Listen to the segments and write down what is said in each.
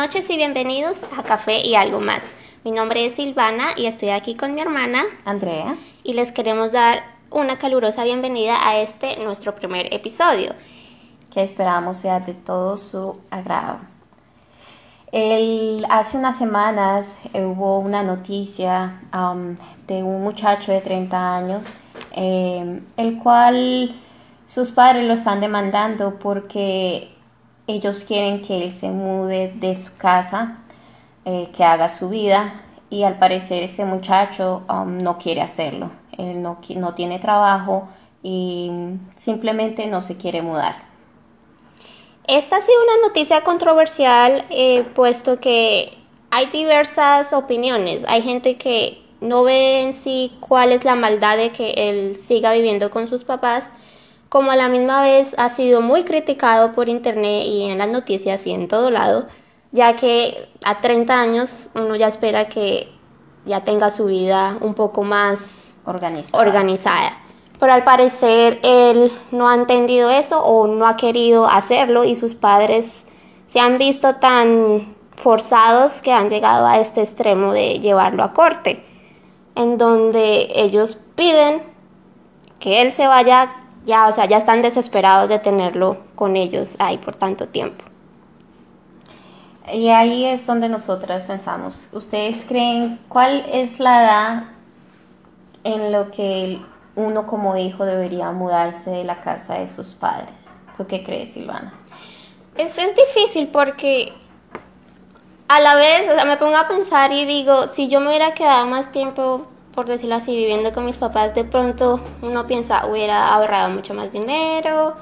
noches y bienvenidos a Café y algo más. Mi nombre es Silvana y estoy aquí con mi hermana Andrea. y les queremos dar una calurosa bienvenida a este nuestro primer episodio. que esperamos sea de todo su agrado. El- hace unas semanas eh, hubo una noticia am, de un muchacho de 30 años, eh, el cual sus padres lo están demandando porque ellos quieren que él se mude de su casa, eh, que haga su vida y al parecer ese muchacho am, no quiere hacerlo. Él no, no tiene trabajo y simplemente no se quiere mudar. Esta ha sido una noticia controversial eh, puesto que hay diversas opiniones. Hay gente que no ve en sí cuál es la maldad de que él siga viviendo con sus papás, como a la misma vez ha sido muy criticado por internet y en las noticias y en todo lado, ya que a 30 años uno ya espera que ya tenga su vida un poco más Organizado. organizada. Pero al parecer él no ha entendido eso o no ha querido hacerlo y sus padres se han visto tan forzados que han llegado a este extremo de llevarlo a corte, en donde ellos piden que él se vaya, ya, o sea, ya están desesperados de tenerlo con ellos ahí por tanto tiempo. Y ahí es donde nosotras pensamos, ¿ustedes creen cuál es la edad en lo que uno como hijo debería mudarse de la casa de sus padres? ¿Tú qué crees, Silvana? Es, es difícil porque a la vez, o sea, me pongo a pensar y digo, si yo me hubiera quedado más tiempo, por decirlo así, viviendo con mis papás, de pronto uno piensa, hubiera ahorrado mucho más dinero,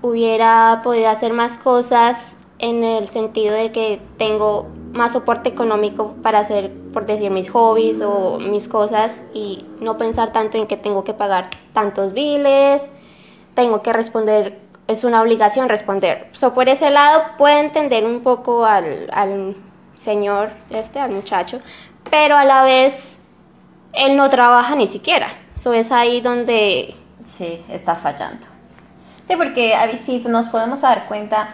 hubiera podido hacer más cosas en el sentido de que tengo más soporte económico para hacer, por decir, mis hobbies o mis cosas y no pensar tanto en que tengo que pagar tantos biles, tengo que responder, es una obligación responder. So, por ese lado puedo entender un poco al, al señor, este, al muchacho, pero a la vez él no trabaja ni siquiera. So, es ahí donde Sí, está fallando. Sí, porque a sí nos podemos dar cuenta,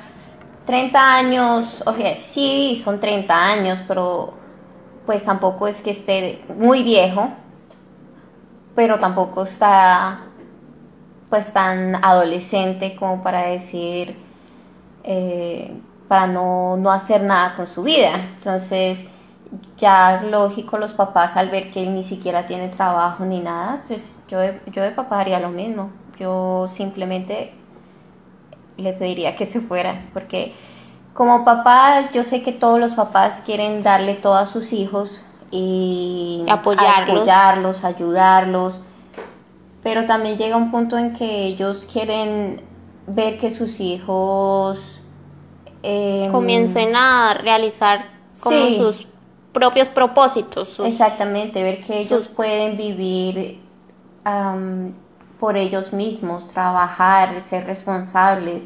30 años, o sea, sí, son 30 años, pero pues tampoco es que esté muy viejo, pero tampoco está pues tan adolescente como para decir, eh, para no, no hacer nada con su vida. Entonces, ya lógico, los papás al ver que él ni siquiera tiene trabajo ni nada, pues yo de, yo de papá haría lo mismo. Yo simplemente le pediría que se fuera, porque como papá, yo sé que todos los papás quieren darle todo a sus hijos y Apoyarlos. apoyarlos, ayudarlos, pero también llega un punto en que ellos quieren ver que sus hijos em, comiencen a realizar como Sí. sus propios propósitos. sus- Exactamente, ver que ellos sus- pueden vivir por ellos mismos, trabajar, ser responsables,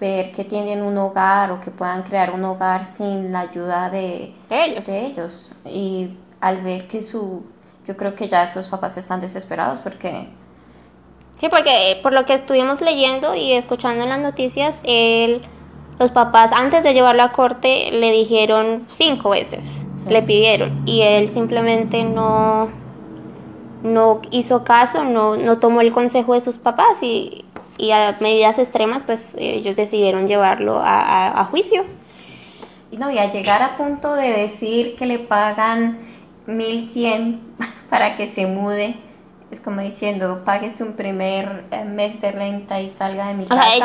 ver que tienen un hogar o que puedan crear un hogar sin la ayuda de, de ellos. de ellos. Y al ver que su, yo creo que ya esos papás están desesperados porque Sí, porque eh, por lo que estuvimos leyendo y escuchando en las noticias, él, los papás antes de llevarlo a corte le dijeron cinco veces. Le pidieron y él simplemente no, no hizo caso, no, no tomó el consejo de sus papás y, y a medidas extremas pues ellos decidieron llevarlo a, a- a juicio. Y no, y a llegar a punto de decir que le pagan 1100 para que se mude, es como diciendo, pagues un primer eh, mes de renta y salga de mi O casa. sea,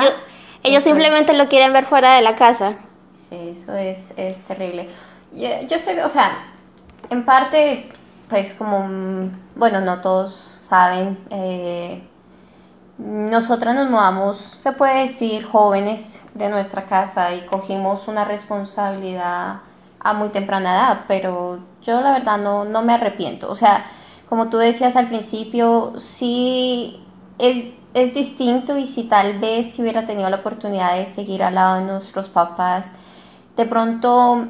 ellos, simplemente es- lo quieren ver fuera de la casa. Sí, eso es, es terrible. Yo, estoy, o sea, en parte, pues como, mm, bueno, no todos saben, eh, nosotras nos mudamos, se puede decir, jóvenes de nuestra casa y cogimos una responsabilidad a muy temprana edad, pero yo la verdad no, no me arrepiento. O sea, como tú decías al principio, sí es, es distinto y si tal vez si hubiera tenido la oportunidad de seguir al lado de nuestros papás, de pronto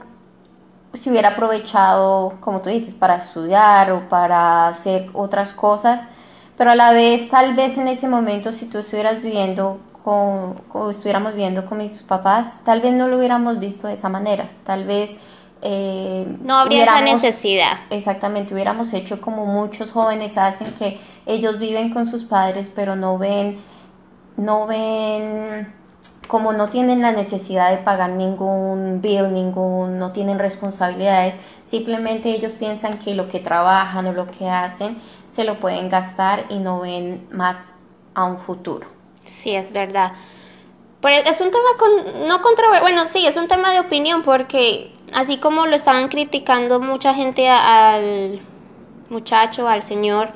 si hubiera aprovechado, como tú dices, para estudiar o para hacer otras cosas, pero a la vez tal vez en ese momento si tú estuvieras viviendo con, estuviéramos viviendo con mis papás, tal vez no lo hubiéramos visto de esa manera. Tal vez eh, No habría esa necesidad. Exactamente, hubiéramos hecho como muchos jóvenes hacen que ellos viven con sus padres, pero no ven, no ven, como no tienen la necesidad de pagar ningún bill, ningún, no tienen responsabilidades, simplemente ellos piensan que lo que trabajan o lo que hacen se lo pueden gastar y no ven más a un futuro. Sí, es verdad. Pero es un tema con, no controversial, bueno, sí, es un tema de opinión porque así como lo estaban criticando mucha gente al muchacho, al señor,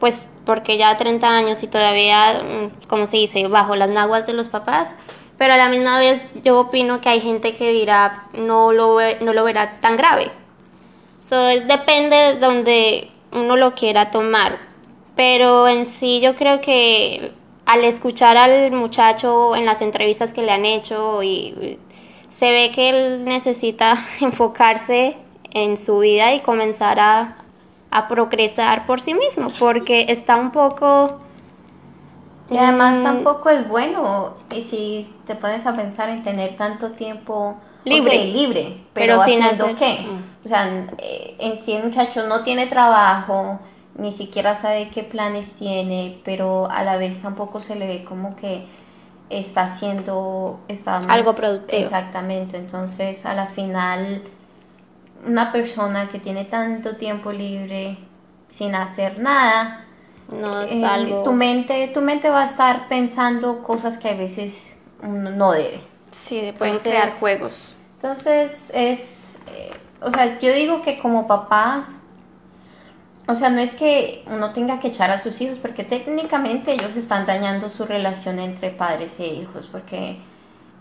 pues porque ya 30 años y todavía, mm, como se dice, bajo las naguas de los papás, pero a la misma vez yo opino que hay gente que dirá no lo, no lo verá tan grave. So, depende de donde uno lo quiera tomar. Pero en sí yo creo que al escuchar al muchacho en las entrevistas que le han hecho y se ve que él necesita enfocarse en su vida y comenzar a, a progresar por sí mismo, porque está un poco... Y además mm, tampoco es bueno, y si te pones a pensar en tener tanto tiempo Libre. libre, pero, Pero sin haciendo hacer- qué? Mm. O sea, eh, en sí el muchacho no tiene trabajo, ni siquiera sabe qué planes tiene, pero a la vez tampoco se le ve como que está haciendo está Algo productivo. Exactamente, entonces a la final una persona que tiene tanto tiempo libre sin hacer nada, No es eh, algo... tu mente, tu mente va a estar pensando cosas que a veces uno no debe. Sí, pueden Entonces- crear juegos. Entonces es, eh, o sea, yo digo que como papá, o sea, no es que uno tenga que echar a sus hijos, porque técnicamente ellos están dañando su relación entre padres e hijos, porque,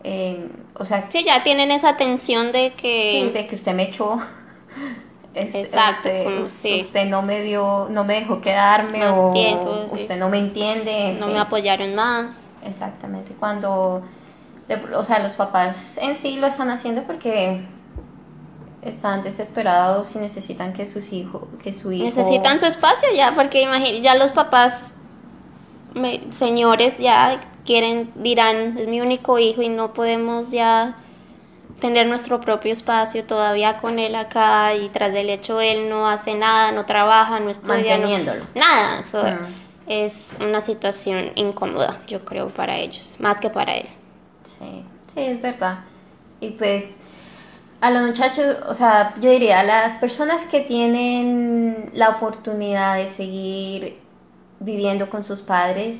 eh, o sea, Sí, ya tienen esa tensión de que... Sí, de que usted me echó. Es- Exacto, como us- sí. usted no me dio, no me dejó quedarme Más o tiempo, sí. usted no me entiende. en no me apoyaron más. Exactamente. Cuando, o sea, los papás en sí lo están haciendo porque están desesperados y necesitan que sus hijos, que su hijo. Necesitan su espacio ya, porque imagínate, ya los papás, me- señores, ya quieren, dirán, es mi único hijo y no podemos ya tener nuestro propio espacio todavía con él acá y tras del hecho él no hace nada, no trabaja, no estudia, no- Manteniéndolo. nada. Eso Mm. es una situación incómoda, yo creo, para ellos, más que para él. Sí, sí, es verdad. Y pues a los muchachos, o sea, yo diría, a las personas que tienen la oportunidad de seguir viviendo con sus padres,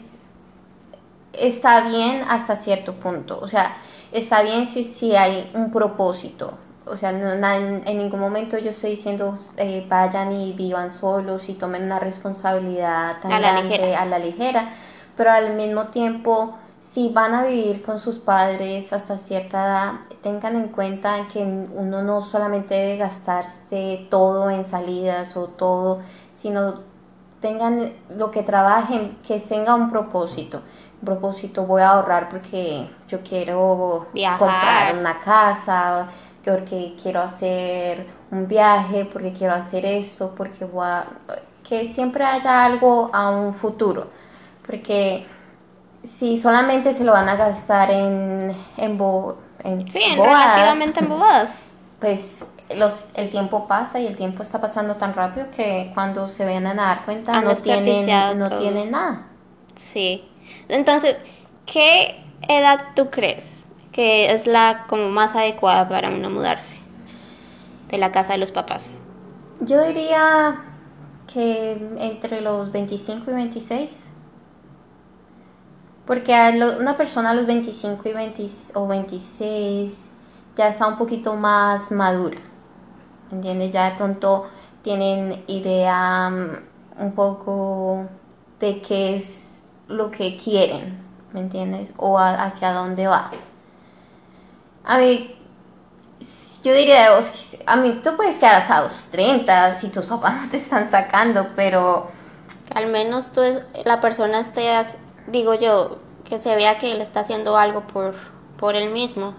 está bien hasta cierto punto. O sea, está bien si, si hay un propósito. O sea, no- na- en, en ningún momento yo estoy diciendo eh, vayan y vivan solos y tomen una responsabilidad tan A la grande ligera. a la ligera, pero al mismo tiempo, si van a vivir con sus padres hasta cierta edad, tengan en cuenta que uno no solamente debe gastarse todo en salidas o todo, sino tengan lo que trabajen, que tenga un propósito. Propósito, voy a ahorrar porque yo quiero Viajar. comprar una casa, porque quiero hacer un viaje, porque quiero hacer esto, porque voy a... que siempre haya algo a un futuro. Porque si solamente se lo van a gastar en, en, bo- en Sí, en bobadas, relativamente en bobadas. pues los, el tiempo pasa y el tiempo está pasando tan rápido que cuando se vayan a dar cuenta Han no tienen, no todo. tienen nada. Sí. Entonces, ¿qué edad tú crees que es la como más adecuada para uno mudarse de la casa de los papás? Yo diría que entre los 25 y 26. Porque una persona a los 25 y 20 o 26 ya está un poquito más madura. ¿me ¿Entiendes? Ya de pronto tienen idea mm, un poco de qué es lo que quieren, ¿me entiendes? O a- hacia dónde va. A mí, yo diría, o sea, a mí tú puedes quedar hasta los 30 si tus papás no te están sacando, pero Que al menos tú es- la persona esté, digo yo, que se vea que él está haciendo algo por, por él mismo.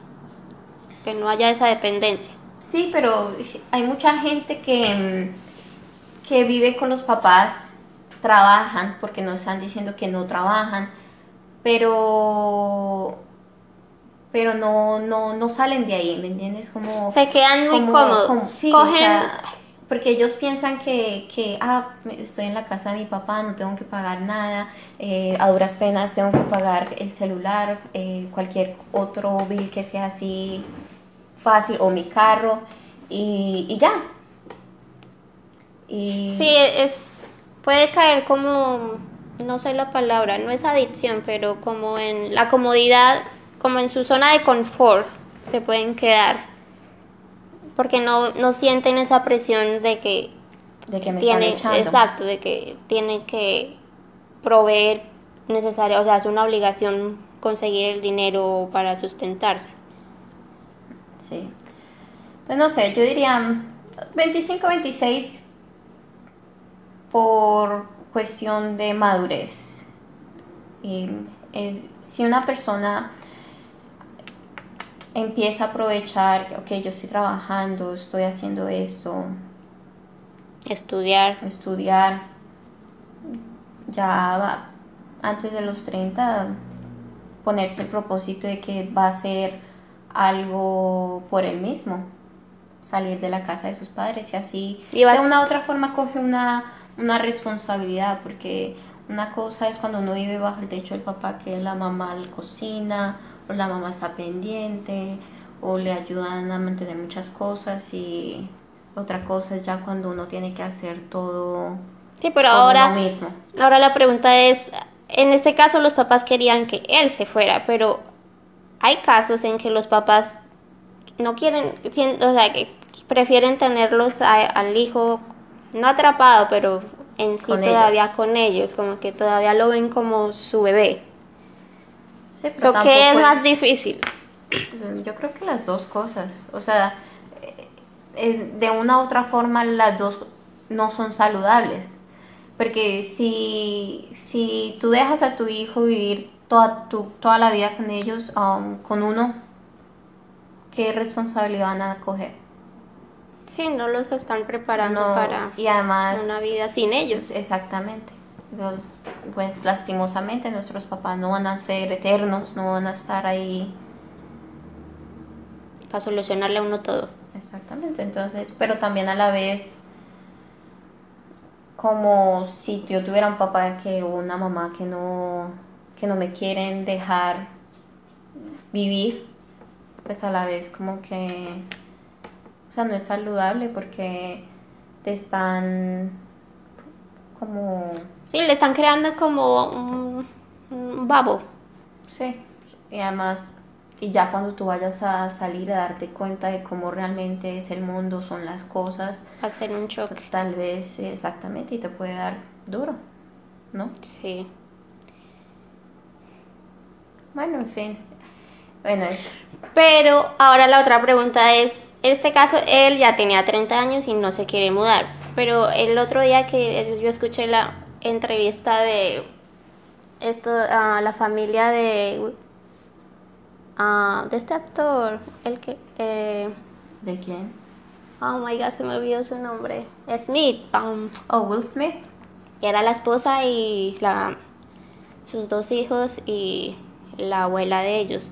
Que no haya esa dependencia. sí, pero hay mucha gente que, que vive con los papás, trabajan, porque no están diciendo que no trabajan, pero pero no no no salen de ahí, ¿me entiendes? Como Se quedan muy como- cómodos. como- sí, o Cogen. sea, porque ellos piensan que, que, ah, estoy en la casa de mi papá, no tengo que pagar nada, eh, a duras penas tengo que pagar el celular, eh, cualquier otro bill que sea así fácil, o mi carro, y, y ya. Y Sí, es puede caer como no sé la palabra, no es adicción, pero como en la comodidad, como en su zona de confort se pueden quedar. Porque no, no sienten esa presión de que de que me tiene, están echando. exacto, de que tiene que proveer necesario, o sea, es una obligación conseguir el dinero para sustentarse. Sí. Pues no sé, yo diría 25, 26 por cuestión de madurez. Eh, si una persona empieza a aprovechar, ok, yo estoy trabajando, estoy haciendo esto, Estudiar, estudiar, ya va- antes de los 30 ponerse el propósito de que va a hacer algo por él mismo, salir de la casa de sus padres y así Y va- de una u otra forma coge una, una responsabilidad porque una cosa es cuando uno vive bajo el techo del papá que la mamá le cocina o la mamá está pendiente o le ayudan a mantener muchas cosas y otra cosa es ya cuando uno tiene que hacer todo Sí, pero ahora, uno mismo. ahora la pregunta es, en este caso los papás querían que él se fuera, pero hay casos en que los papás no quieren, o sea, que prefieren tenerlos a- al hijo no atrapado, pero en sí Con todavía con ellos, como que todavía lo ven como su bebé. Sí, pero So, ¿Qué es más difícil? Yo creo que las dos cosas, o sea, eh, eh, de una u otra forma las dos no son saludables. Porque si, si tú dejas a tu hijo vivir toda, tu, toda la vida con ellos, um, con uno, ¿qué responsabilidad van a coger? Sí, no los están preparando No, para y además, una vida sin ellos. Exactamente. Los- pues lastimosamente nuestros papás no van a ser eternos, no van a estar ahí Para solucionarle a uno todo. Exactamente, entonces, pero también a la vez, como si yo tuviera un papá que o una mamá que no, que no me quieren dejar vivir, pues a la vez como que, o sea, no es saludable porque te están como, Sí, le están creando como un, un babo. sí, y además, y ya cuando tú vayas a salir a darte cuenta de cómo realmente es el mundo, son las cosas, ser un choque. Tal vez exactamente y te puede dar duro, ¿no? Sí. Bueno, en fin. Bueno, es, Pero ahora la otra pregunta es, en este caso él ya tenía 30 años y no se quiere mudar, pero el otro día que yo escuché la entrevista de esto, a la familia de, ah, de este actor, el que, eh, ¿de quién? oh my god, se me olvidó su nombre, Smith, um, Oh, Will Smith. era la esposa y la, sus dos hijos y la abuela de ellos.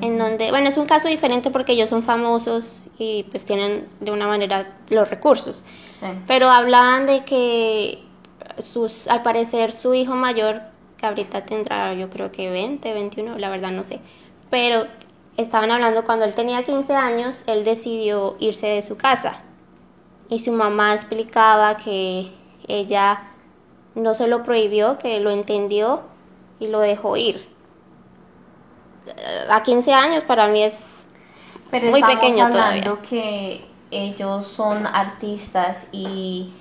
En donde, bueno, es un caso diferente porque ellos son famosos y pues tienen de una manera los recursos. Sí. Pero hablaban de que sus, al parecer su hijo mayor, que ahorita tendrá yo creo que 20, 21, la verdad no sé, pero estaban hablando cuando él tenía 15 años, él decidió irse de su casa. Y su mamá explicaba que ella no se lo prohibió, que lo entendió y lo dejó ir. A 15 años para mí es Pero Muy estamos pequeño hablando todavía. que ellos son artistas y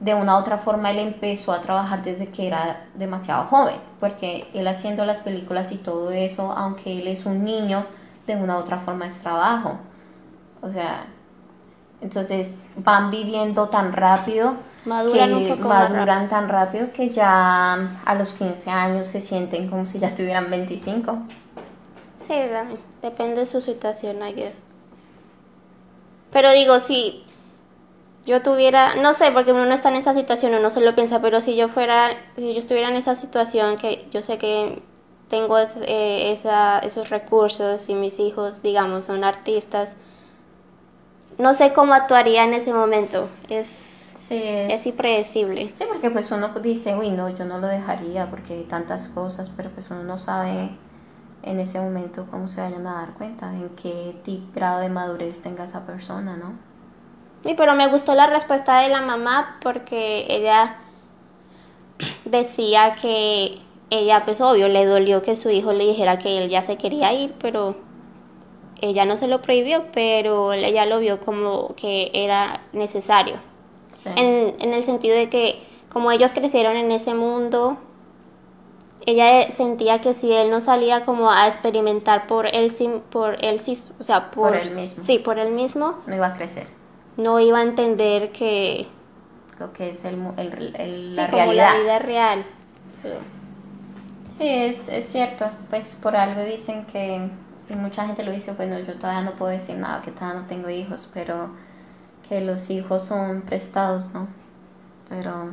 de una u otra forma él empezó a trabajar desde que era demasiado joven, porque él haciendo las películas y todo eso, aunque él es un niño, de una u otra forma es trabajo. O sea, entonces van viviendo tan rápido Maduran que maduran tan rápido que ya a los 15 años se sienten como si ya tuvieran 25. Depende de su situación, I guess. Pero digo, si yo tuviera, no sé, porque uno no está en esa situación, uno solo piensa, pero si yo fuera, si yo estuviera en esa situación, que yo sé que tengo es- eh, esa- esos recursos y mis hijos, digamos, son artistas, no sé cómo actuaría en ese momento. Es, Sí, es, es impredecible. sí, porque pues uno dice, uy, no, yo no lo dejaría porque hay tantas cosas, pero pues uno no sabe en ese momento cómo se vayan a dar cuenta, en qué grado de madurez tenga esa persona, ¿no? Sí, pero me gustó la respuesta de la mamá porque ella decía que ella, pues obvio, le dolió que su hijo le dijera que él ya se quería ir, pero ella no se lo prohibió, pero ella lo vio como que era necesario. Sí. En, en el sentido de que como ellos crecieron en ese mundo, ella sentía que si él no salía como a experimentar por él, por él, sí- o sea, por, Por él mismo. Sí, por él mismo, No iba a crecer. no iba a entender que Lo que es el, el- el- sí, la como realidad. la vida real. Sí. Sí, es, es cierto. Pues por algo dicen que, y mucha gente lo dice, bueno, yo todavía no puedo decir nada, que todavía no tengo hijos, pero que los hijos son prestados, ¿no? Pero,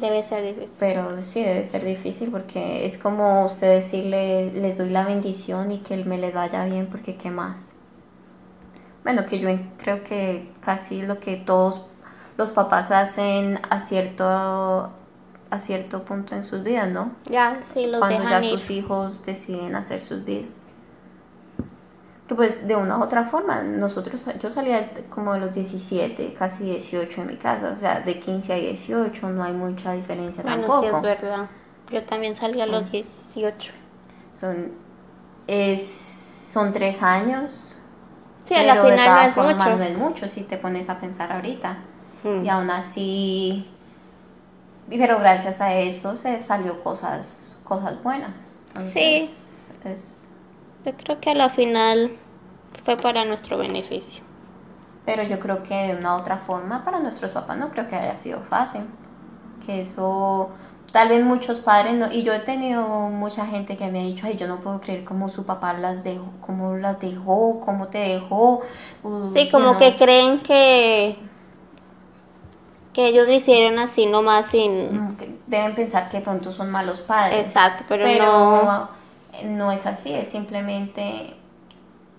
Debe ser difícil. pero sí, debe ser difícil porque es como usted decirle, les doy la bendición y que me les vaya bien porque qué más. Bueno, que yo creo que casi lo que todos los papás hacen a cierto, a cierto punto en sus vidas, ¿no? Ya, sí, los cuando ya ir. sus hijos deciden hacer sus vidas. Que pues de una u otra forma, nosotros, yo salía como de los 17, casi 18 en mi casa, o sea, de 15 a 18 no hay mucha diferencia Bueno, tampoco. sí, es verdad. Yo también salí a los 18. Son, es, son tres años. Sí, a la pero de final no es formas mucho. no es mucho si te pones a pensar ahorita. Mm. Y aún así, pero gracias a eso se salió cosas, cosas buenas. Entonces, Sí. es, Yo creo que a la final fue para nuestro beneficio. Pero yo creo que de una u otra forma para nuestros papás no creo que haya sido fácil. Que eso, tal vez muchos padres no, y yo he tenido mucha gente que me ha dicho, ay, yo no puedo creer cómo su papá las dejó, cómo las dejó, cómo te dejó. Uh, Sí, como que creen que que ellos lo hicieron así nomás sin Mm, Deben pensar que pronto son malos padres. Exacto, pero no. no. no es así, es simplemente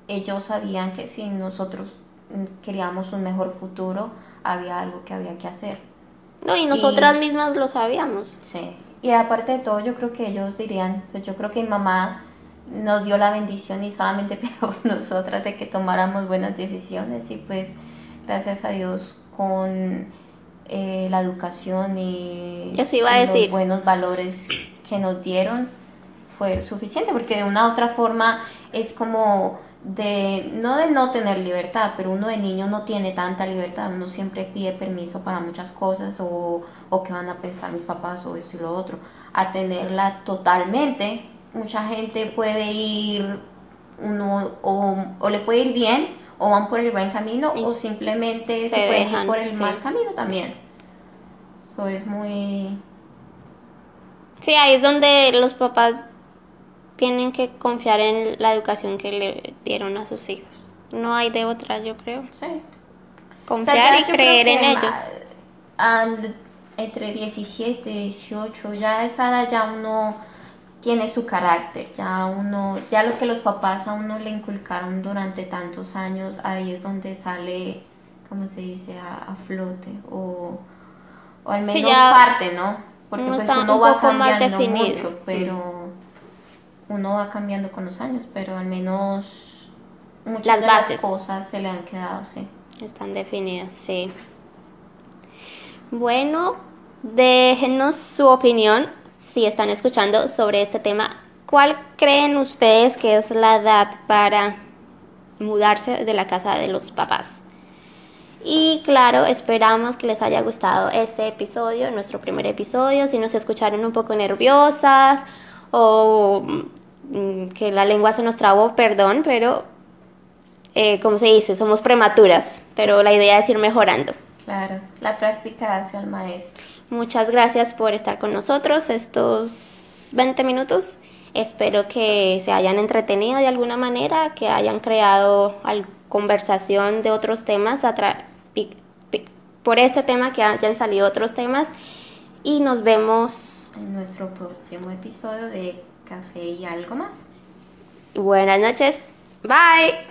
ellos sabían que si nosotros mm, queríamos un mejor futuro, había algo que había que hacer. no y nosotras mismas lo sabíamos. Sí. Y aparte de todo, yo creo que ellos dirían, pues yo creo que mi mamá nos dio la bendición y solamente por nosotras de que tomáramos buenas decisiones y pues gracias a Dios con eh, la educación y, Eso iba a y decir. los buenos valores que nos dieron fue suficiente porque de una u otra forma es como de no de no tener libertad, pero uno de niño no tiene tanta libertad, uno siempre pide permiso para muchas cosas o, o qué van a pensar mis papás o esto y lo otro, a tenerla totalmente, mucha gente puede ir uno o, o le puede ir bien o van por el buen camino o simplemente se, se pueden ir dejan, por el sí. mal camino también. Eso es muy Sí, ahí es donde los papás tienen que confiar en la educación que le dieron a sus hijos. No hay de otra, yo creo. sí. O sea, Confiar y creer en ellos. al- entre 17, 18, ya a esa edad ya uno tiene su carácter, ya uno, ya lo que los papás a uno le inculcaron durante tantos años, ahí es donde sale, ¿cómo se dice?, a, a flote, o, o al menos ya parte, ¿no? Porque uno pues uno un va cambiando mucho, pero uno va cambiando con los años, pero al menos muchas Las de bases. las cosas se le han quedado, sí. Están definidas, sí. Bueno, déjenos su opinión si están escuchando sobre este tema. ¿Cuál creen ustedes que es la edad para mudarse de la casa de los papás? Y claro, esperamos que les haya gustado este episodio, nuestro primer episodio. Si nos escucharon un poco nerviosas o que la lengua se nos trabó, perdón, pero eh, como se dice, somos prematuras, pero la idea es ir mejorando. Claro, la práctica hace al maestro. Muchas gracias por estar con nosotros estos 20 minutos. Espero que se hayan entretenido de alguna manera, que hayan creado conversación de otros temas por este tema, que hayan salido otros temas. Y nos vemos En nuestro próximo episodio de café y algo más. Buenas noches. Bye.